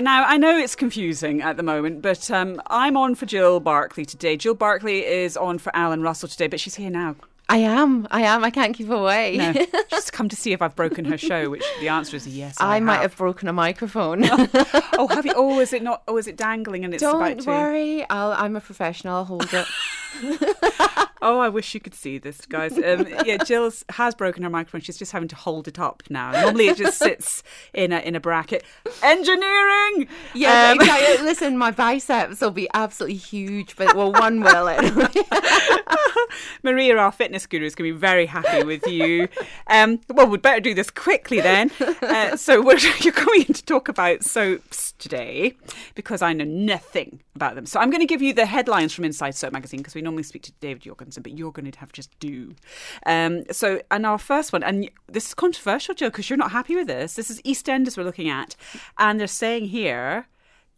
Now, I know it's confusing at the moment, but um, I'm on for Jill Barkley today. Jill Barkley is on for Alan Russell today, but she's here now. I am. I am. I can't keep away. No, just come to see if I've broken her show, which the answer is yes. I, I might have. have broken a microphone. oh, have you? Oh, is it not? Oh, is it dangling and it's about to? Don't worry. I'll, I'm a professional. I'll hold it. Oh, I wish you could see this, guys. Um, yeah, Jill has broken her microphone. She's just having to hold it up now. Normally, it just sits in a in a bracket. Engineering. Yeah, Um, exactly. Listen, my biceps will be absolutely huge, but well, one will anyway. Maria, our fitness guru, is going to be very happy with you. Um, well, we'd better do this quickly then. Uh, so, we're, you're going to talk about soaps today because I know nothing about them. So, I'm going to give you the headlines from Inside Soap magazine because we normally speak to David Jorgensen, but you're going to have just do. Um, so, and our first one, and this is controversial, Joe, because you're not happy with this. This is EastEnders we're looking at, and they're saying here.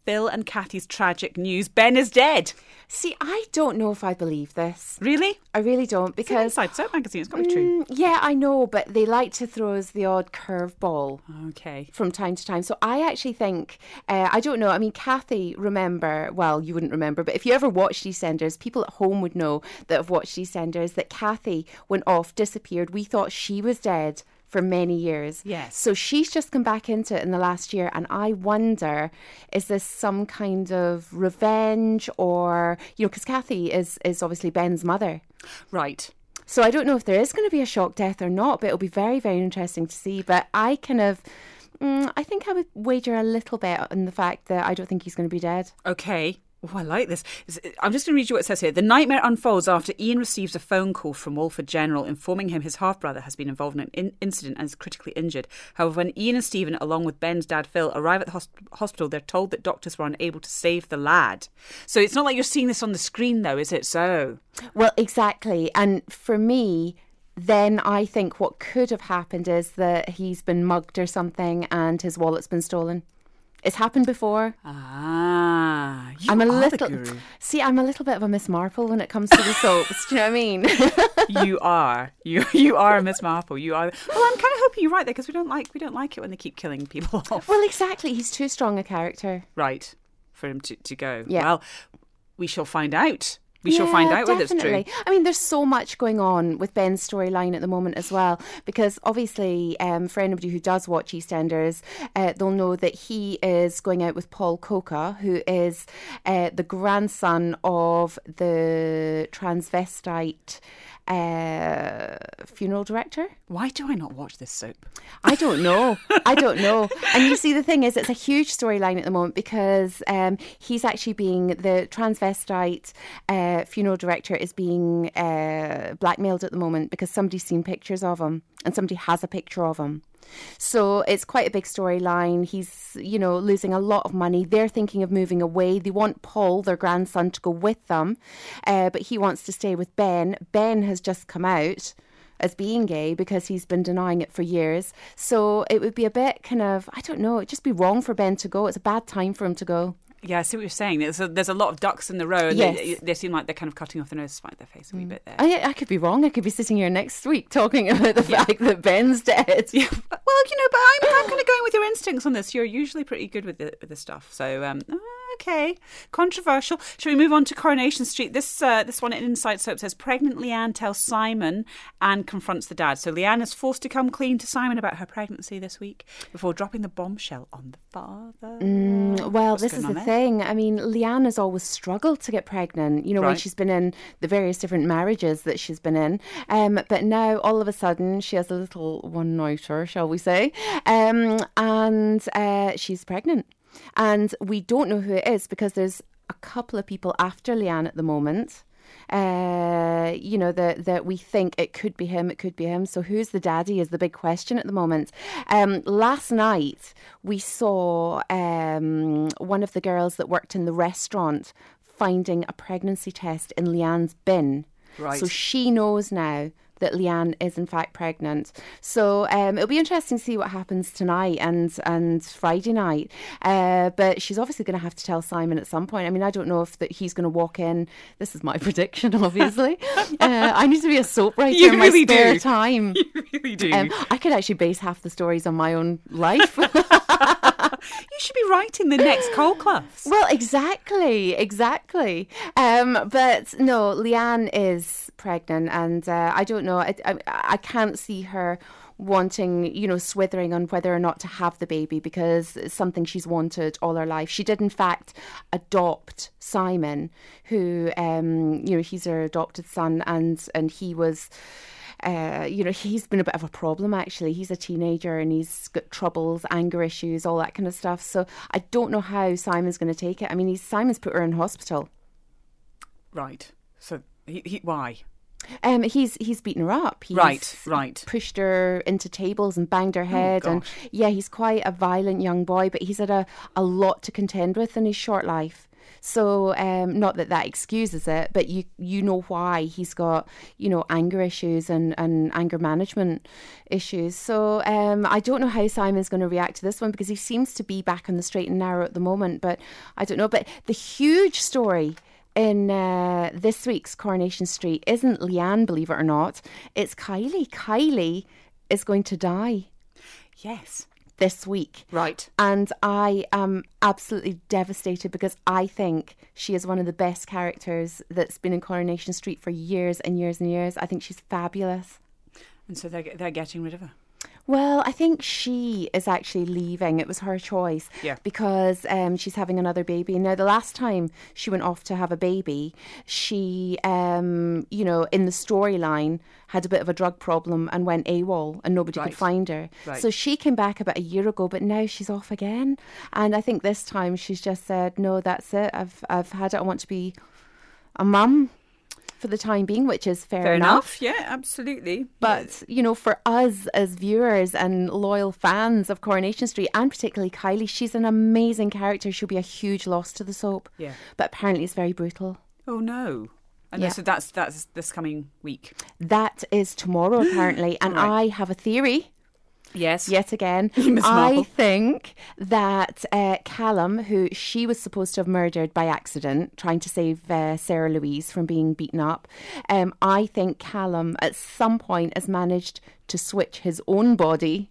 Phil and Kathy's tragic news. Ben is dead. See, I don't know if I believe this. Really? I really don't It's because Inside Soap magazine. It's got to be true. Mm, yeah, I know, but they like to throw us the odd curveball. Okay. from time to time. So I actually think, uh, I don't know, I mean, Kathy, remember, well, you wouldn't remember, but if you ever watched EastEnders, people at home would know that have watched EastEnders, that Kathy went off, disappeared. We thought she was dead for many years. Yes. So she's just come back into it in the last year, and I wonder, is this some kind of revenge or, you know, because Kathy is, is obviously Ben's mother. Right. So I don't know if there is going to be a shock death or not, but it'll be very, very interesting to see. But I kind of, mm, I think I would wager a little bit on the fact that I don't think he's going to be dead. Okay. Oh, I like this. I'm just going to read you what it says here. The nightmare unfolds after Ian receives a phone call from Walford General informing him his half brother has been involved in an in- incident and is critically injured. However, when Ian and Stephen, along with Ben's dad Phil, arrive at the hosp- hospital, they're told that doctors were unable to save the lad. So it's not like you're seeing this on the screen, though, is it? So. Well, exactly. And for me, then I think what could have happened is that he's been mugged or something and his wallet's been stolen. It's happened before. Ah. I'm a little see. I'm a little bit of a Miss Marple when it comes to the soaps. do you know what I mean? you are. You you are a Miss Marple. You are. Well, I'm kind of hoping you're right there because we don't like we don't like it when they keep killing people off. well, exactly. He's too strong a character. right for him to, to go. Yeah. Well, we shall find out. We shall find Yeah, out whether it's definitely. true. I mean, there's so much going on with Ben's storyline at the moment as well, because obviously, um, for anybody who does watch EastEnders, uh, they'll know that he is going out with Paul Coker, who is uh, the grandson of the transvestite uh, funeral director. Why do I not watch this soap? I don't know. I don't know. And you see, the thing is, it's a huge storyline at the moment because um, he's actually being the transvestite uh, funeral director is being uh, blackmailed at the moment because somebody's seen pictures of him and somebody has a picture of him. So it's quite a big storyline. He's, you know, losing a lot of money. They're thinking of moving away. They want Paul, their grandson, to go with them, uh, but he wants to stay with Ben. Ben has just come out as being gay because he's been denying it for years. So it would be a bit kind of, I don't know, it'd just be wrong for Ben to go. It's a bad time for him to go. Yeah, I see what you're saying. There's a, there's a lot of ducks in the row. and Yes. They, they seem like they're kind of cutting off the nose to spite their face a wee bit there. I, I could be wrong. I could be sitting here next week talking about the fact that Ben's dead. Yeah, well, you know, but I'm, I'm kind of going with your instincts on this. You're usually pretty good with the with the stuff. So, um, okay, controversial. Shall we move on to Coronation Street? This uh, this one in Inside Soap says pregnant Leanne tells Simon and confronts the dad. So Leanne is forced to come clean to Simon about her pregnancy this week before dropping the bombshell on the father. Mm, well, What's this is the there? thing. I mean, Leanne has always struggled to get pregnant, you know, when she's been in the various different marriages that she's been in. Um, but now, all of a sudden, she has a little one nighter, shall we say, um, and uh, she's pregnant. And we don't know who it is because there's a couple of people after Leanne at the moment. Uh, you know that that we think it could be him, it could be him. So who's the daddy is the big question at the moment. Um, last night we saw um, one of the girls that worked in the restaurant finding a pregnancy test in Leanne's bin. Right. So she knows now that Leanne is in fact pregnant. So um, it'll be interesting to see what happens tonight and and Friday night. Uh, but she's obviously going to have to tell Simon at some point. I mean, I don't know if that he's going to walk in. This is my prediction, obviously. uh, I need to be a soap writer You in my really spare do. time. You really do. Um, I could actually base half the stories on my own life. you should be writing the next Clough. Well, exactly, exactly. Um, but no, Leanne is pregnant, and uh, I don't know. I, I, I can't see her wanting, you know, swithering on whether or not to have the baby because it's something she's wanted all her life. She did, in fact, adopt Simon, who, um, you know, he's her adopted son, and and he was. Uh, you know, he's been a bit of a problem actually. He's a teenager and he's got troubles, anger issues, all that kind of stuff. So I don't know how Simon's going to take it. I mean, he's, Simon's put her in hospital. Right. So he, he why? Um, he's he's beaten her up. He's right, right. Pushed her into tables and banged her head, oh, and yeah, he's quite a violent young boy. But he's had a, a lot to contend with in his short life. So, um, not that that excuses it, but you you know why he's got you know anger issues and, and anger management issues. So, um, I don't know how Simon's going to react to this one because he seems to be back on the straight and narrow at the moment. But I don't know. But the huge story in uh, this week's Coronation Street isn't Leanne, believe it or not. It's Kylie. Kylie is going to die. Yes. This week. Right. And I am absolutely devastated because I think she is one of the best characters that's been in Coronation Street for years and years and years. I think she's fabulous. And so they're, they're getting rid of her. Well, I think she is actually leaving. It was her choice. Yeah. Because um, she's having another baby. Now, the last time she went off to have a baby, she, um, you know, in the storyline, had a bit of a drug problem and went AWOL and nobody right. could find her. Right. So she came back about a year ago, but now she's off again. And I think this time she's just said, no, that's it. I've, I've had it. I want to be a mum for the time being, which is fair, fair enough. enough. Yeah, absolutely. But, you know, for us as viewers and loyal fans of Coronation Street, and particularly Kylie, she's an amazing character. She'll be a huge loss to the soap. Yeah. But apparently it's very brutal. Oh, no. And Yeah. so that's that's this coming week. That is tomorrow, apparently. And Right. I have a theory. Yes. Yet again, I think that uh, Callum, who she was supposed to have murdered by accident, trying to save uh, Sarah Louise from being beaten up, um, I think Callum at some point has managed to switch his own body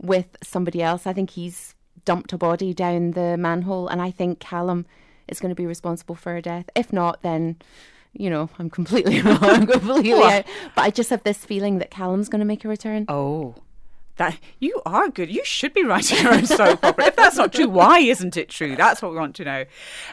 with somebody else. I think he's dumped a body down the manhole, and I think Callum is going to be responsible for her death. If not, then. You know, I'm completely wrong. I'm completely out. But I just have this feeling that Callum's going to make a return. Oh. That you are good. You should be writing your own soap opera. If that's not true, why isn't it true? That's what we want to know.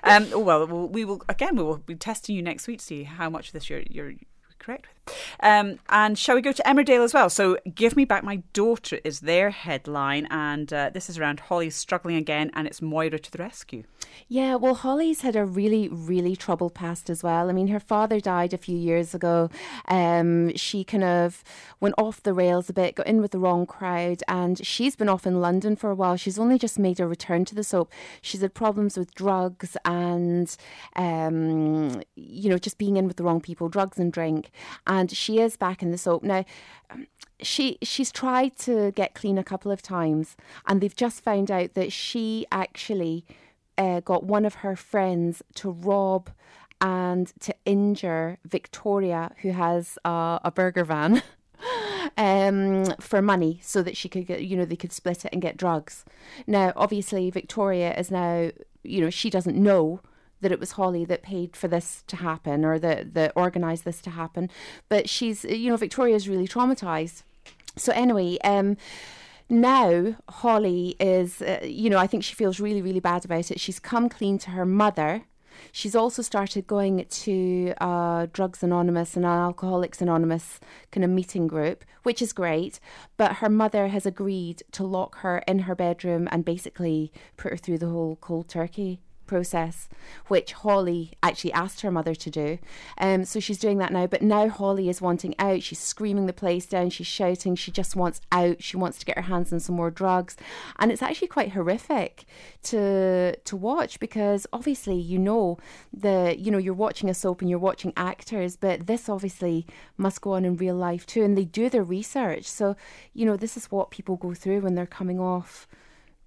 Um, well, we'll, we will again. We will be testing you next week to see how much of this you're you're correct with. Um, and shall we go to Emmerdale as well? So, "Give Me Back My Daughter" is their headline, and uh, this is around Holly struggling again, and it's Moira to the rescue. Yeah, well, Holly's had a really, really troubled past as well. I mean, her father died a few years ago. Um, she kind of went off the rails a bit, got in with the wrong crowd, and she's been off in London for a while. She's only just made a return to the soap. She's had problems with drugs and, um, you know, just being in with the wrong people, drugs and drink. And she is back in the soap now. um, She she's tried to get clean a couple of times, and they've just found out that she actually uh, got one of her friends to rob and to injure Victoria, who has uh, a burger van, um, for money so that she could get, you know, they could split it and get drugs. Now, obviously, Victoria is now, you know, she doesn't know that it was Holly that paid for this to happen or that, that organised this to happen. But she's, you know, Victoria is really traumatised. So, anyway, um, now Holly is, uh, you know, I think she feels really, really bad about it. She's come clean to her mother. She's also started going to uh, Drugs Anonymous and Alcoholics Anonymous kind of meeting group, which is great. But her mother has agreed to lock her in her bedroom and basically put her through the whole cold turkey process, which Holly actually asked her mother to do. Um, so she's doing that now. But now Holly is wanting out. She's screaming the place down. She's shouting. She just wants out. She wants to get her hands on some more drugs, and it's actually quite horrific to to watch because obviously you know the you know you're watching a soap and you're watching actors, but this obviously must go on in real life too, and they do their research. So you know this is what people go through when they're coming off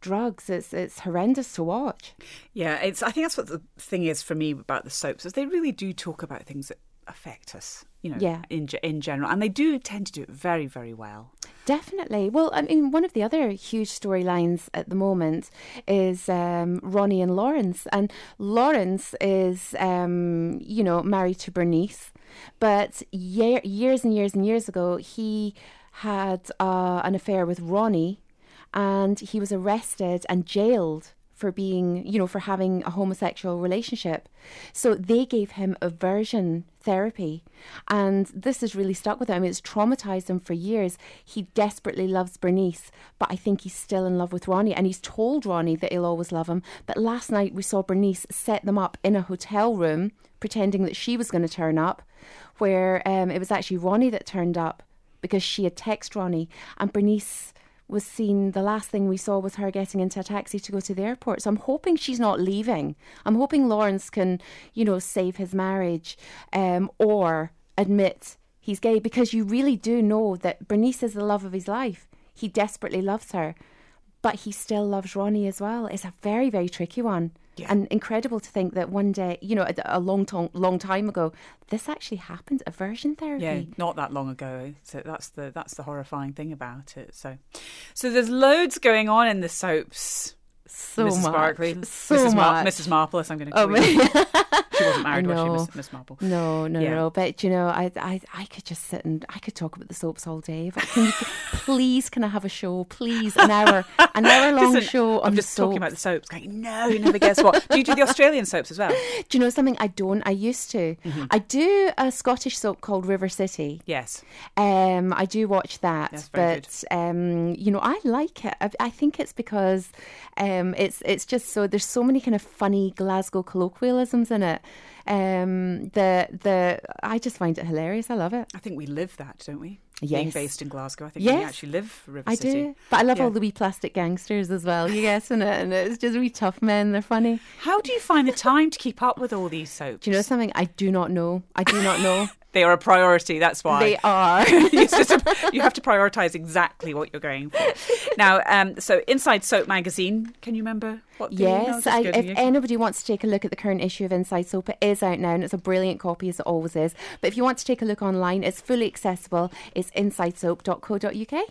drugs. It's it's horrendous to watch. Yeah, it's. I think that's what the thing is for me about the soaps is they really do talk about things that affect us. You know, Yeah. in in general, and they do tend to do it very very well. Definitely. Well, I mean, one of the other huge storylines at the moment is um, Ronnie and Lawrence. And Lawrence is, um, you know, married to Bernice. But year, years and years and years ago, he had uh, an affair with Ronnie and he was arrested and jailed for being, you know, for having a homosexual relationship. So they gave him aversion therapy. And this has really stuck with him. It's traumatized him for years. He desperately loves Bernice, but I think he's still in love with Ronnie. And he's told Ronnie that he'll always love him. But last night we saw Bernice set them up in a hotel room, pretending that she was going to turn up, where um, it was actually Ronnie that turned up because she had texted Ronnie. And Bernice was seen, the last thing we saw was her getting into a taxi to go to the airport. So I'm hoping she's not leaving. I'm hoping Lawrence can, you know, save his marriage um, or admit he's gay because you really do know that Bernice is the love of his life. He desperately loves her, but he still loves Ronnie as well. It's a very, very tricky one. Yeah. And incredible to think that one day, you know, a, long, to- long time ago, this actually happened. Aversion therapy. Yeah, not that long ago. So that's the that's the horrifying thing about it. So, so there's loads going on in the soaps. So Mrs. much. Barkley, so Mrs. much. Mrs. Marpless. I'm going to Oh, call you. She wasn't married, was she. Miss, Miss Marple? No, no, Yeah. no. But you know, I, I, I could just sit and I could talk about the soaps all day. But can you, please, can I have a show? Please, an hour, an hour long Listen, show I'm just talking about the soaps. Going, no, you never guess what. Do you do the Australian soaps as well? Do you know something? I don't. I used to. Mm-hmm. I do a Scottish soap called River City. Yes. Um, I do watch that, but um, you know, I like it. I, I think it's because um, it's it's just so there's so many kind of funny Glasgow colloquialisms in it. Um, the the I just find it hilarious. I love it. I think we live that, don't we? Being based in Glasgow. I think we actually live River I City. do, but I love Yeah. all the wee plastic gangsters as well. You guess, and it, and it's just wee tough men. They're funny. How do you find the time to keep up with all these soaps? Do you know something? I do not know. I do not know. They are a priority, that's why. they are. A- you have to prioritise exactly what you're going for. Now, um, so Inside Soap magazine, can you remember what? Yes, I, if you- anybody wants to take a look at the current issue of Inside Soap, it is out now and it's a brilliant copy as it always is. But if you want to take a look online, it's fully accessible. It's insidesoap.co.uk.